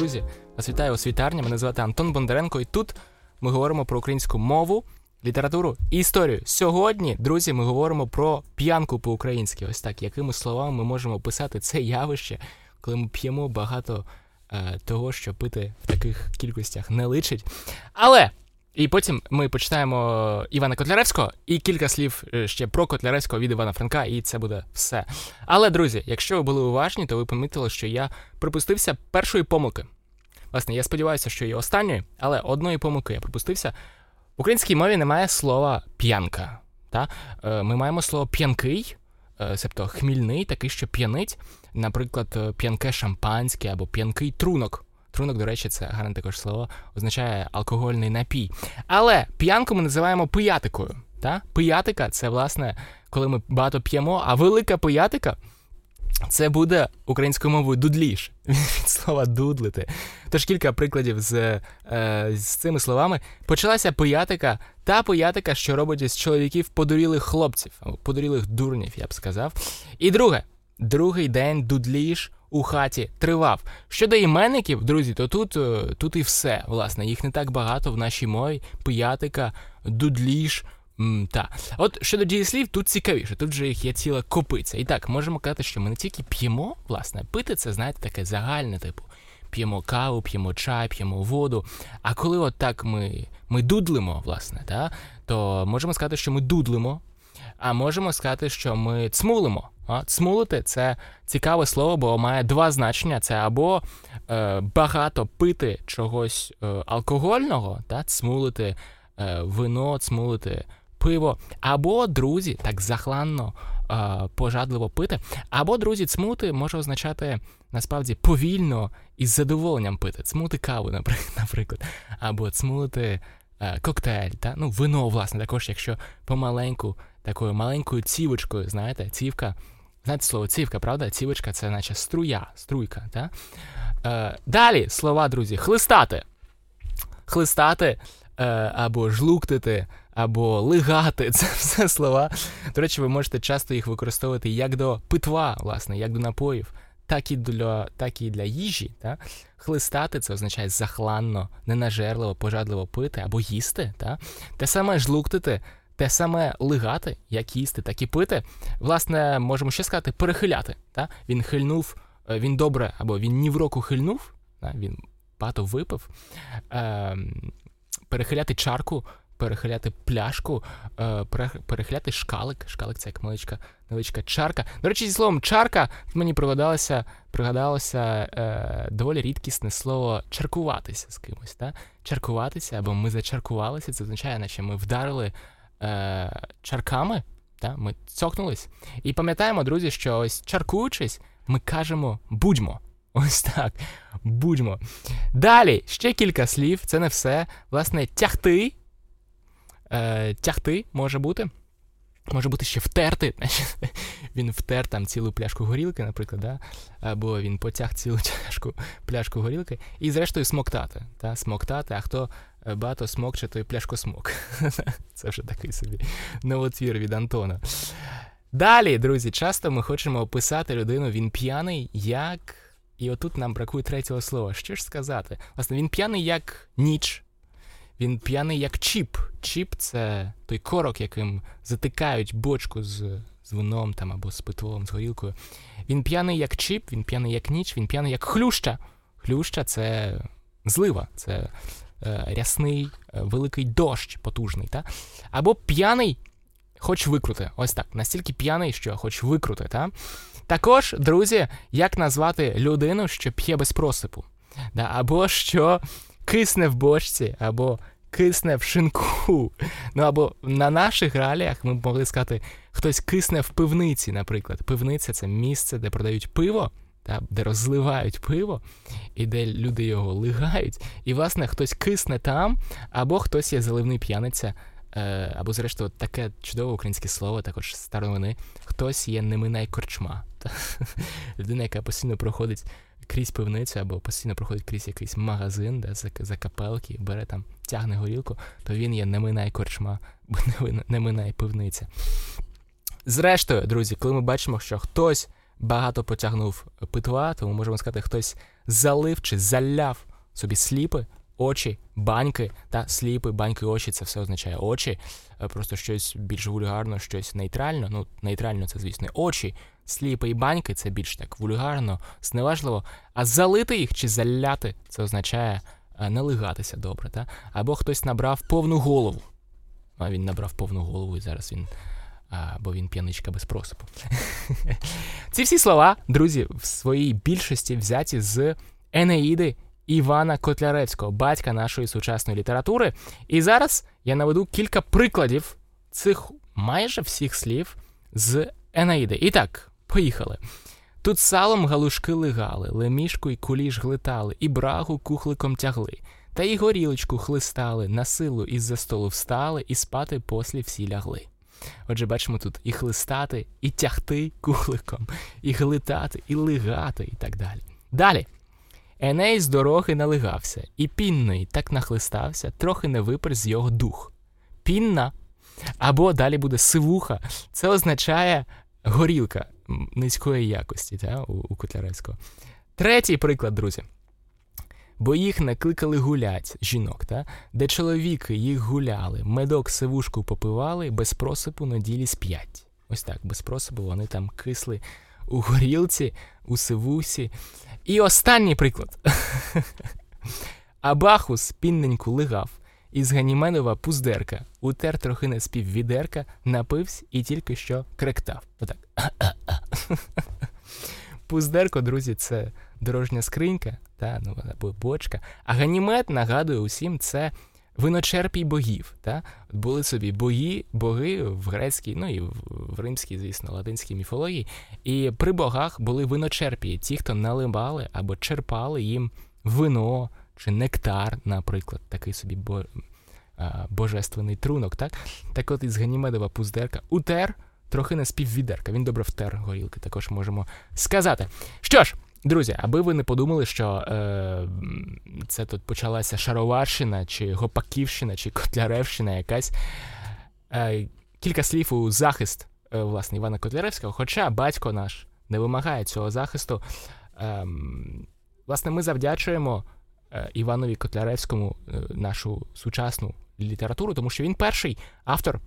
друзі, вас вітаю освітарня. Мене звати Антон Бондаренко, і тут ми говоримо про українську мову, літературу і історію. Сьогодні, друзі, ми говоримо про п'янку по-українськи. Ось так, якими словами ми можемо описати це явище, коли ми п'ємо багато е, того, що пити в таких кількостях не личить. Але. І потім ми почитаємо Івана Котляревського і кілька слів е, ще про Котляревського від Івана Франка, і це буде все. Але, друзі, якщо ви були уважні, то ви помітили, що я припустився першої помилки. Власне, я сподіваюся, що і останньої, але одної помилки я припустився. В українській мові немає слова п'янка. Та? Е, ми маємо слово п'янкий, е, тобто хмільний, такий, що п'янить, наприклад, п'янке шампанське або п'янкий трунок. Трунок, до речі, це гарне також слово, означає алкогольний напій. Але п'янку ми називаємо пиятикою. Та? Пиятика це, власне, коли ми багато п'ємо, а велика пиятика це буде українською мовою дудліш від слова дудлити. Тож кілька прикладів з е, з цими словами. Почалася пиятика, та пиятика, що робить із чоловіків подурілих хлопців, або подурілих дурнів, я б сказав. І друге, другий день дудліш у хаті тривав. Щодо іменників, друзі, то тут е, тут і все. Власне, їх не так багато в нашій мові. Пиятика, дудліш. М, та. От щодо дієслів, тут цікавіше, тут же їх є ціла копиця. І так, можемо казати, що ми не тільки п'ємо, власне, пити це, знаєте, таке загальне, типу. П'ємо каву, п'ємо чай, п'ємо воду. А коли от так ми ми дудлимо, власне, та, то можемо сказати, що ми дудлимо, а можемо сказати, що ми цмулимо. А? Цмулити це цікаве слово, бо має два значення: це або е, багато пити чогось е, алкогольного, та, цмулити е, вино, цмулити пиво, або друзі, так захланно, пожадливо пити, або друзі, цмути може означати насправді повільно і з задоволенням пити. Цмути каву, наприклад, або цмулити е, коктейль, та? ну, вино, власне, також, якщо помаленьку, такою маленькою цівочкою, знаєте, цівка. Знаєте слово цівка, правда? Цівочка це наче струя, струйка. Та? Е, Далі слова, друзі, хлистати. Хлистати або жлуктити, або лигати це все слова. До речі, ви можете часто їх використовувати як до питва, власне, як до напоїв, так і для так і для їжі. Та? Хлистати це означає захланно, ненажерливо, пожадливо пити або їсти. Та? Те саме жлуктити те саме лигати, як їсти, так і пити. Власне, можемо ще сказати, перехиляти. Та? Він хильнув, е, він добре, або він ні в року хильнув, та? він багато випив. Е, Перехиляти чарку, перехиляти пляшку, е, перехиляти шкалик. Шкалик це як маличка, невеличка чарка. До речі, зі словом чарка мені пригадалося пригадалося е, доволі рідкісне слово чаркуватися з кимось. Та? Чаркуватися, або ми зачаркувалися, це означає, наче ми вдарили е, чарками. Та? Ми цокнулись. І пам'ятаємо, друзі, що ось чаркуючись, ми кажемо будьмо. Ось так. Будьмо. Далі ще кілька слів, це не все. Власне, тягти. Е, Тягти може бути. Може бути ще втерти. Він втер там цілу пляшку горілки, наприклад, да? або він потяг цілу пляшку, пляшку горілки, і, зрештою, смоктати. Та? Смоктати, а хто е, багато смокче, той пляшку смок. Це вже такий собі новотвір від Антона. Далі, друзі, часто ми хочемо описати людину, він п'яний, як. І отут нам бракує третього слова. Що ж сказати? Власне, він п'яний як ніч. Він п'яний як чіп. Чіп це той корок, яким затикають бочку з з вином там або з питвом, з горілкою. Він п'яний як чіп, він п'яний як ніч, він п'яний як хлюща. Хлюща це злива, це е, рясний, е, великий дощ потужний. Та? Або п'яний, хоч викрути. Ось так. Настільки п'яний, що хоч викрути. Та? Також, друзі, як назвати людину, що п'є без просипу? Да? Або що кисне в бочці, або кисне в шинку. Ну або на наших реаліях ми б могли сказати, хтось кисне в пивниці, наприклад. Пивниця це місце, де продають пиво, та, де розливають пиво, і де люди його лигають. І, власне, хтось кисне там, або хтось є заливний п'яниця. Е, або, зрештою, таке чудове українське слово, також старовини. Хтось є неминай корчма. Людина, яка постійно проходить крізь пивницю або постійно проходить крізь якийсь магазин, де за, за бере там, тягне горілку, то він є не минай корчма, бо не минай пивниця. Зрештою, друзі, коли ми бачимо, що хтось багато потягнув питва, тому можемо сказати, хтось залив чи заляв собі сліпи, очі, баньки та сліпи, баньки, очі це все означає очі. Е, просто щось більш вульгарно, щось нейтрально. Ну, нейтрально це, звісно, очі, сліпи і баньки це більш так вульгарно, зневажливо. А залити їх чи заляти це означає е, не лигатися добре. Та? Або хтось набрав повну голову. А він набрав повну голову і зараз він. А, бо він п'яничка без просипу. Ці всі слова, друзі, в своїй більшості взяті з Енеїди Івана Котляревського, батька нашої сучасної літератури. І зараз я наведу кілька прикладів цих майже всіх слів з Енеїди. І так, поїхали. Тут салом галушки лигали, лемішку й куліш глитали, і брагу кухликом тягли, та й горілочку хлистали, на силу із за столу встали, і спати послі всі лягли. Отже, бачимо тут і хлистати, і тягти кухликом, і глитати, і лигати, і так далі. Далі. Еней з дороги налигався, і пінної так нахлистався, трохи не випер з його дух. Пінна. Або далі буде сивуха. Це означає горілка низької якості та, у, у Котляревського. Третій приклад, друзі. Бо їх накликали гулять жінок, та? де чоловіки їх гуляли, медок сивушку попивали, без просипу на ділі сп'ять. Ось так, без просипу вони там кисли у горілці, у сивусі. І останній приклад. Абахус пінненьку лигав, із Ганіменова пуздерка, утер трохи не спів відерка, напився і тільки що кректав. Отак. Пуздерко, друзі, це дорожня скринька, та, ну, або бочка. А ганімет, нагадую усім, це виночерпій богів. Та? Були собі бої, боги в грецькій, ну і в римській, звісно, латинській міфології. І при богах були виночерпії, ті, хто наливали або черпали їм вино чи нектар, наприклад, такий собі бо, божественний трунок. Так Так от із Ганімедова пуздерка утер. Трохи не співвідерка, він добре втер горілки, також можемо сказати. Що ж, Друзі, аби ви не подумали, що е, це тут почалася Шароварщина, чи Гопаківщина, чи Котляревщина якась. Е, Кілька слів у захист е, власне Івана Котляревського, хоча батько наш не вимагає цього захисту. Е, Власне, ми завдячуємо е, Іванові Котляревському е, нашу сучасну літературу, тому що він перший автор,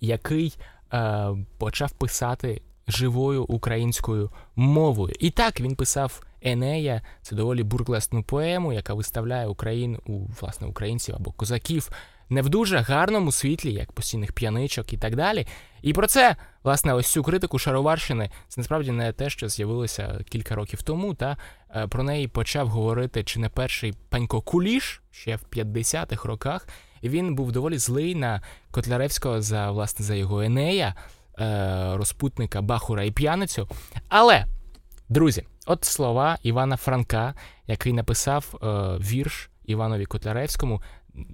який е, почав писати живою українською мовою. І так він писав Енея, це доволі бурклесну поему, яка виставляє Україну у власне українців або козаків не в дуже гарному світлі, як постійних п'яничок і так далі. І про це, власне, ось цю критику Шароварщини, це насправді не те, що з'явилося кілька років тому. Та е, про неї почав говорити чи не перший панько Куліш ще в 50-х роках. І він був доволі злий на Котляревського за власне за його Енея. Е, розпутника Бахура і п'яницю. Але, друзі, от слова Івана Франка, який написав е, вірш Іванові Котляревському.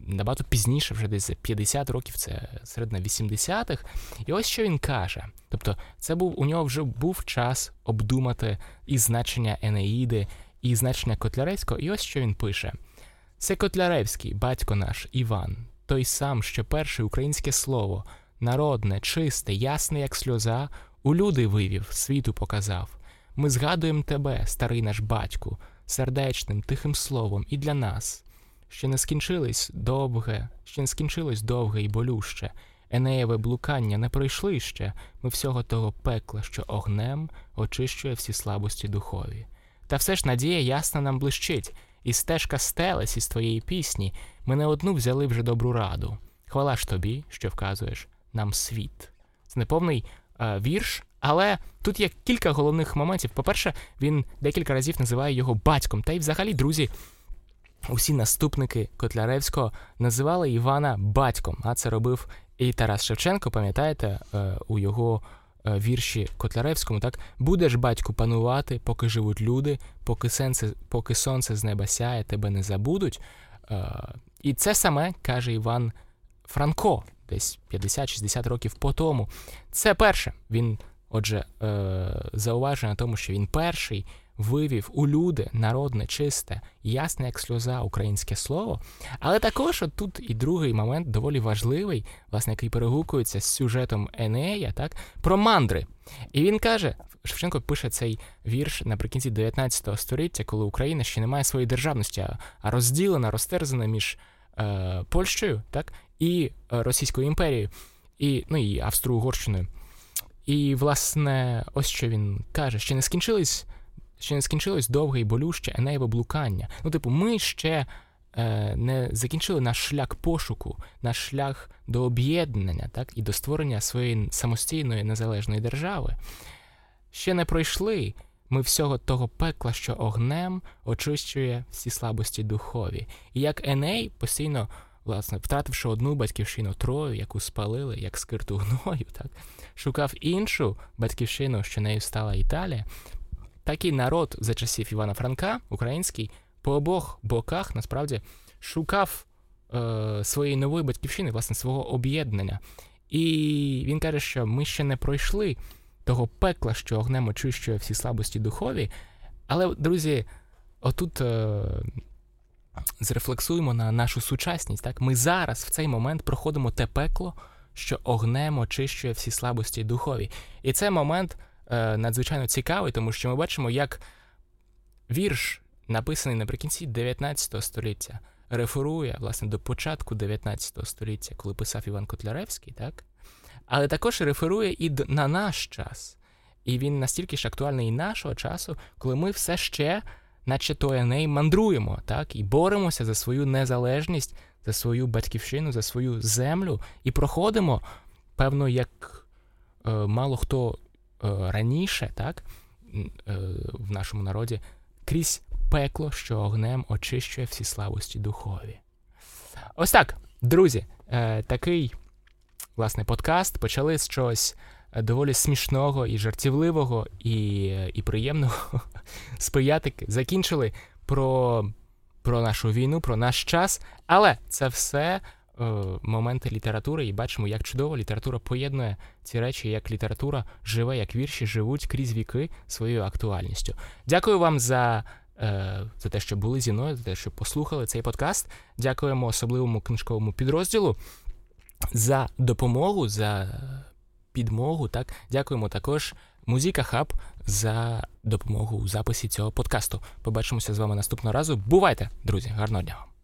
Набагато пізніше, вже десь за 50 років, це середина 80-х. І ось що він каже. Тобто, це був у нього вже був час обдумати і значення Енеїди, і значення Котляревського. І ось що він пише: це Котляревський, батько наш Іван, той сам, що перше українське слово народне, чисте, ясне, як сльоза, у люди вивів, світу показав. Ми згадуємо тебе, старий наш батьку, сердечним, тихим словом, і для нас. Ще не скінчилось довге, ще не скінчилось довге і болюще. Енеєве блукання не пройшли ще ми всього того пекла, що огнем очищує всі слабості духові. Та все ж надія ясна нам блищить, і стежка стелес із твоєї пісні ми не одну взяли вже добру раду. Хвала ж тобі, що вказуєш нам світ. Це неповний е, вірш, але тут є кілька головних моментів. По-перше, він декілька разів називає його батьком. Та й взагалі, друзі, усі наступники Котляревського називали Івана батьком. А це робив і Тарас Шевченко, пам'ятаєте, е, у його е, вірші Котляревському, так будеш батьку панувати, поки живуть люди, поки сонце, поки сонце з неба сяє, тебе не забудуть. Е, і це саме каже Іван Франко десь 50-60 років по тому. Це перше. Він, отже, зауважує на тому, що він перший вивів у люди народне, чисте, ясне, як сльоза, українське слово. Але також от тут і другий момент доволі важливий, власне, який перегукується з сюжетом Енея, так, про мандри. І він каже: Шевченко пише цей вірш наприкінці 19 століття, коли Україна ще не має своєї державності, а розділена, розтерзана між е, Польщею так, і е, Російською імперією, і, ну, і Австро-Угорщиною. І, власне, ось що він каже: ще не скінчились, ще не скінчилось довге і болюще Енеєве блукання. Ну, типу, ми ще е, не закінчили наш шлях пошуку, наш шлях до об'єднання, так, і до створення своєї самостійної незалежної держави. Ще не пройшли ми всього того пекла, що огнем очищує всі слабості духові. І як Еней постійно власне, втративши одну батьківщину Трою, яку спалили, як скирту гною, так, шукав іншу батьківщину, що нею стала Італія. Такий народ за часів Івана Франка, український, по обох боках насправді шукав е, своєї нової батьківщини, власне, свого об'єднання. І він каже, що ми ще не пройшли того пекла, що огнем очищує всі слабості духові. Але, друзі, отут. Е, зрефлексуємо на нашу сучасність. Так, Ми зараз в цей момент проходимо те пекло, що огнем очищує всі слабості духові. І цей момент надзвичайно цікавий, тому що ми бачимо, як вірш, написаний наприкінці 19 століття, реферує власне до початку 19 століття, коли писав Іван Котляревський, так? але також реферує і на наш час. І він настільки ж актуальний і нашого часу, коли ми все ще наче то Еней мандруємо, так, і боремося за свою незалежність, за свою батьківщину, за свою землю, і проходимо, певно, як е, мало хто е, раніше, так, е, в нашому народі, крізь пекло, що огнем очищує всі слабості духові. Ось так, друзі, е, такий власне подкаст почали з чогось доволі смішного і жартівливого, і і приємного спиятики. Закінчили про про нашу війну, про наш час. Але це все е, моменти літератури, і бачимо, як чудово література поєднує ці речі, як література живе, як вірші живуть крізь віки своєю актуальністю. Дякую вам за. Е, за те, що були зі мною, за те, що послухали цей подкаст. Дякуємо особливому книжковому підрозділу за допомогу, за підмогу. Так, дякуємо також Музика Хаб за допомогу у записі цього подкасту. Побачимося з вами наступного разу. Бувайте, друзі! Гарного дня!